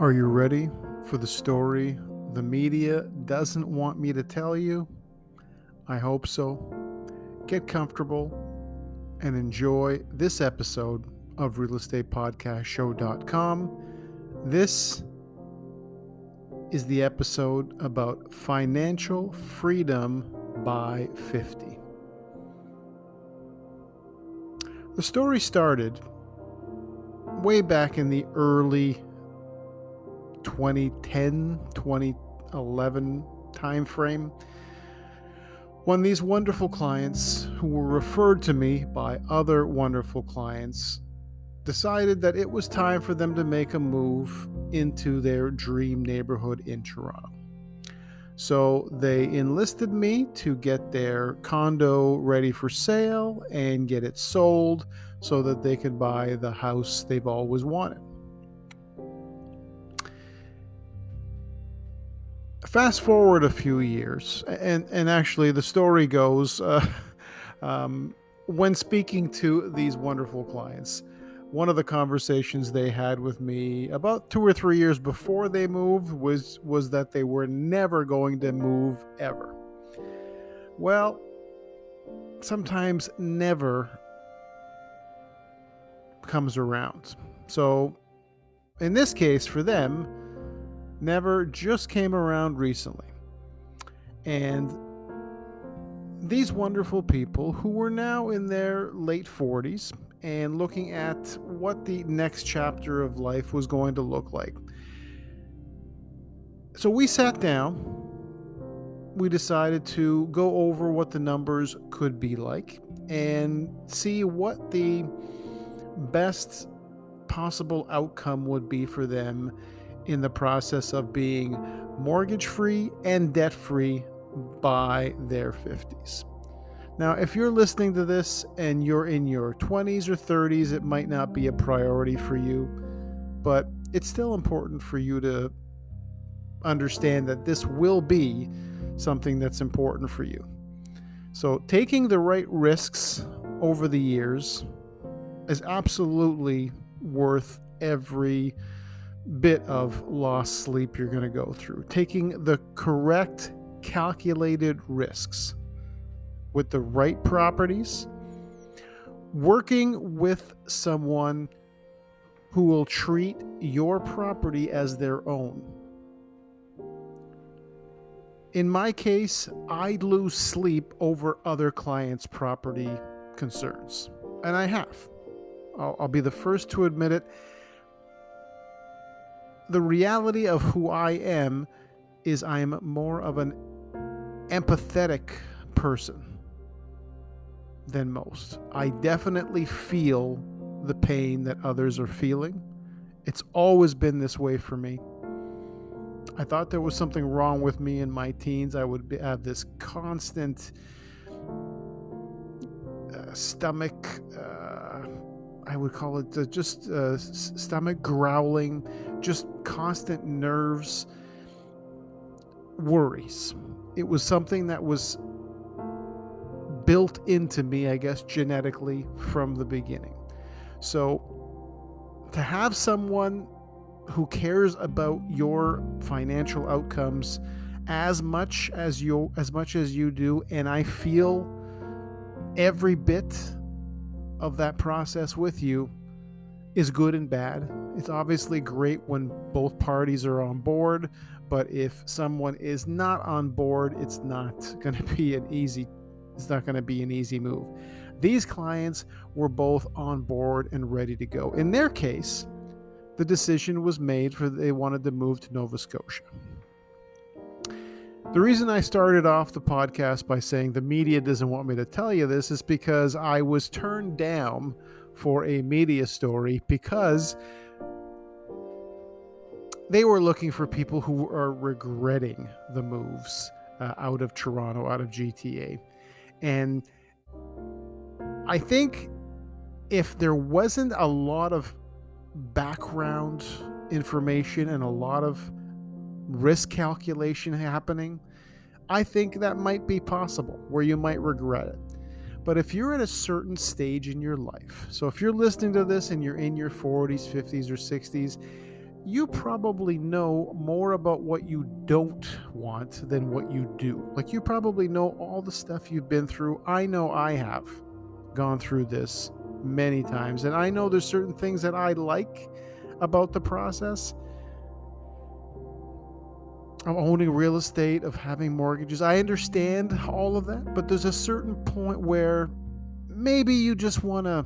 Are you ready for the story the media doesn't want me to tell you? I hope so. Get comfortable and enjoy this episode of Real Estate Podcast Show.com. This is the episode about financial freedom by 50. The story started way back in the early 2010, 2011 timeframe when these wonderful clients who were referred to me by other wonderful clients decided that it was time for them to make a move into their dream neighborhood in Toronto. So they enlisted me to get their condo ready for sale and get it sold so that they could buy the house they've always wanted. Fast forward a few years, and and actually the story goes, uh, um, when speaking to these wonderful clients, one of the conversations they had with me about two or three years before they moved was was that they were never going to move ever. Well, sometimes never comes around. So, in this case, for them never just came around recently. And these wonderful people who were now in their late 40s and looking at what the next chapter of life was going to look like. So we sat down. We decided to go over what the numbers could be like and see what the best possible outcome would be for them in the process of being mortgage free and debt free by their 50s. Now, if you're listening to this and you're in your 20s or 30s, it might not be a priority for you, but it's still important for you to understand that this will be something that's important for you. So, taking the right risks over the years is absolutely worth every bit of lost sleep you're going to go through. Taking the correct calculated risks with the right properties, working with someone who will treat your property as their own. In my case, I lose sleep over other clients' property concerns, and I have. I'll, I'll be the first to admit it the reality of who I am is I'm more of an empathetic person than most. I definitely feel the pain that others are feeling. It's always been this way for me. I thought there was something wrong with me in my teens. I would have this constant uh, stomach, uh, I would call it uh, just stomach growling, just constant nerves, worries. It was something that was built into me, I guess, genetically from the beginning. So to have someone who cares about your financial outcomes as much as you as much as you do and I feel every bit of that process with you is good and bad. It's obviously great when both parties are on board, but if someone is not on board, it's not going to be an easy it's not going to be an easy move. These clients were both on board and ready to go. In their case, the decision was made for they wanted to move to Nova Scotia. The reason I started off the podcast by saying the media doesn't want me to tell you this is because I was turned down for a media story because they were looking for people who are regretting the moves uh, out of Toronto, out of GTA. And I think if there wasn't a lot of background information and a lot of risk calculation happening, I think that might be possible where you might regret it. But if you're at a certain stage in your life, so if you're listening to this and you're in your 40s, 50s, or 60s, you probably know more about what you don't want than what you do. Like, you probably know all the stuff you've been through. I know I have gone through this many times, and I know there's certain things that I like about the process of owning real estate, of having mortgages. I understand all of that, but there's a certain point where maybe you just want to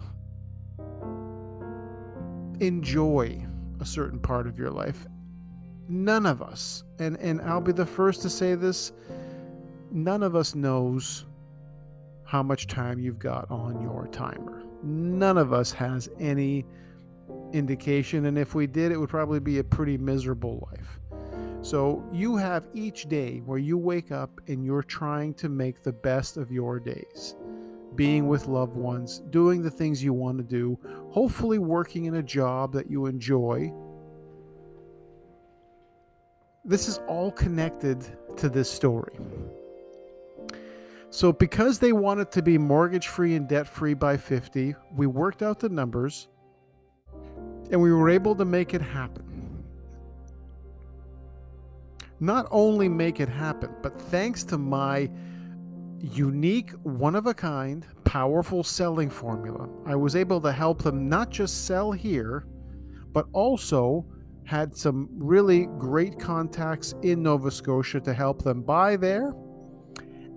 enjoy a certain part of your life. None of us, and, and I'll be the first to say this, none of us knows how much time you've got on your timer. None of us has any indication, and if we did, it would probably be a pretty miserable life. So you have each day where you wake up and you're trying to make the best of your days being with loved ones, doing the things you want to do, hopefully working in a job that you enjoy. This is all connected to this story. So, because they wanted to be mortgage free and debt free by 50, we worked out the numbers and we were able to make it happen. Not only make it happen, but thanks to my unique, one of a kind, powerful selling formula, I was able to help them not just sell here, but also had some really great contacts in Nova Scotia to help them buy there.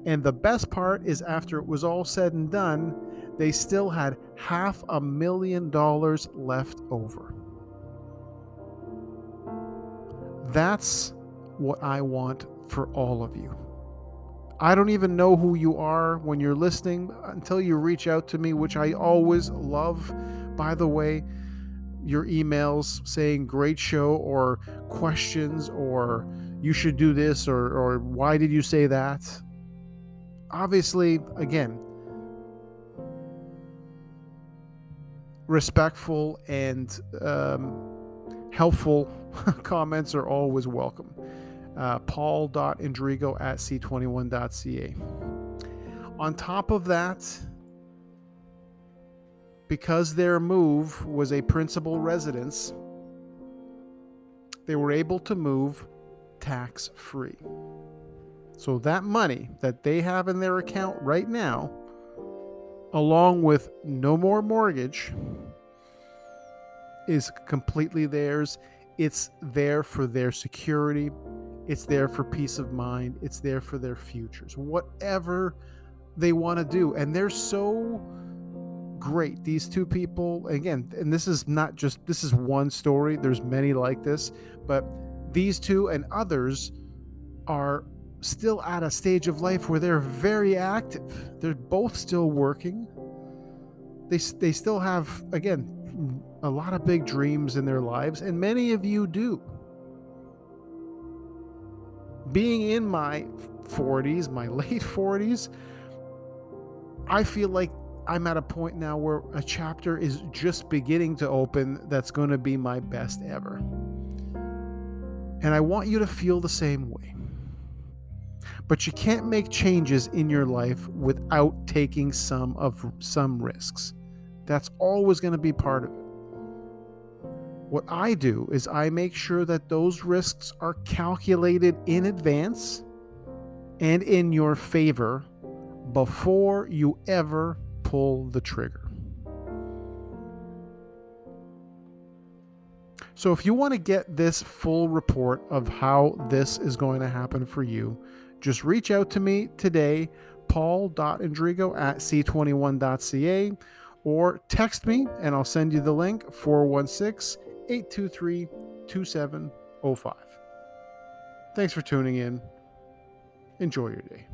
And the best part is, after it was all said and done, they still had half a million dollars left over. That's what I want for all of you. I don't even know who you are when you're listening until you reach out to me, which I always love. By the way, your emails saying great show or questions or you should do this or, or why did you say that? Obviously, again, respectful and um, helpful comments are always welcome uh, paul.indrigo at c21.ca. On top of that, because their move was a principal residence, they were able to move tax free. So that money that they have in their account right now, along with no more mortgage, is completely theirs. It's there for their security. It's there for peace of mind. It's there for their futures. Whatever they want to do. And they're so great. These two people, again, and this is not just, this is one story. There's many like this. But these two and others are still at a stage of life where they're very active. They're both still working. They, they still have, again, a lot of big dreams in their lives, and many of you do being in my 40s, my late 40s, I feel like I'm at a point now where a chapter is just beginning to open that's going to be my best ever. And I want you to feel the same way. But you can't make changes in your life without taking some of some risks. That's always going to be part of it. What I do is I make sure that those risks are calculated in advance and in your favor before you ever pull the trigger. So, if you want to get this full report of how this is going to happen for you, just reach out to me today, paul.indrigo at c21.ca, or text me and I'll send you the link 416 823 2705. Thanks for tuning in. Enjoy your day.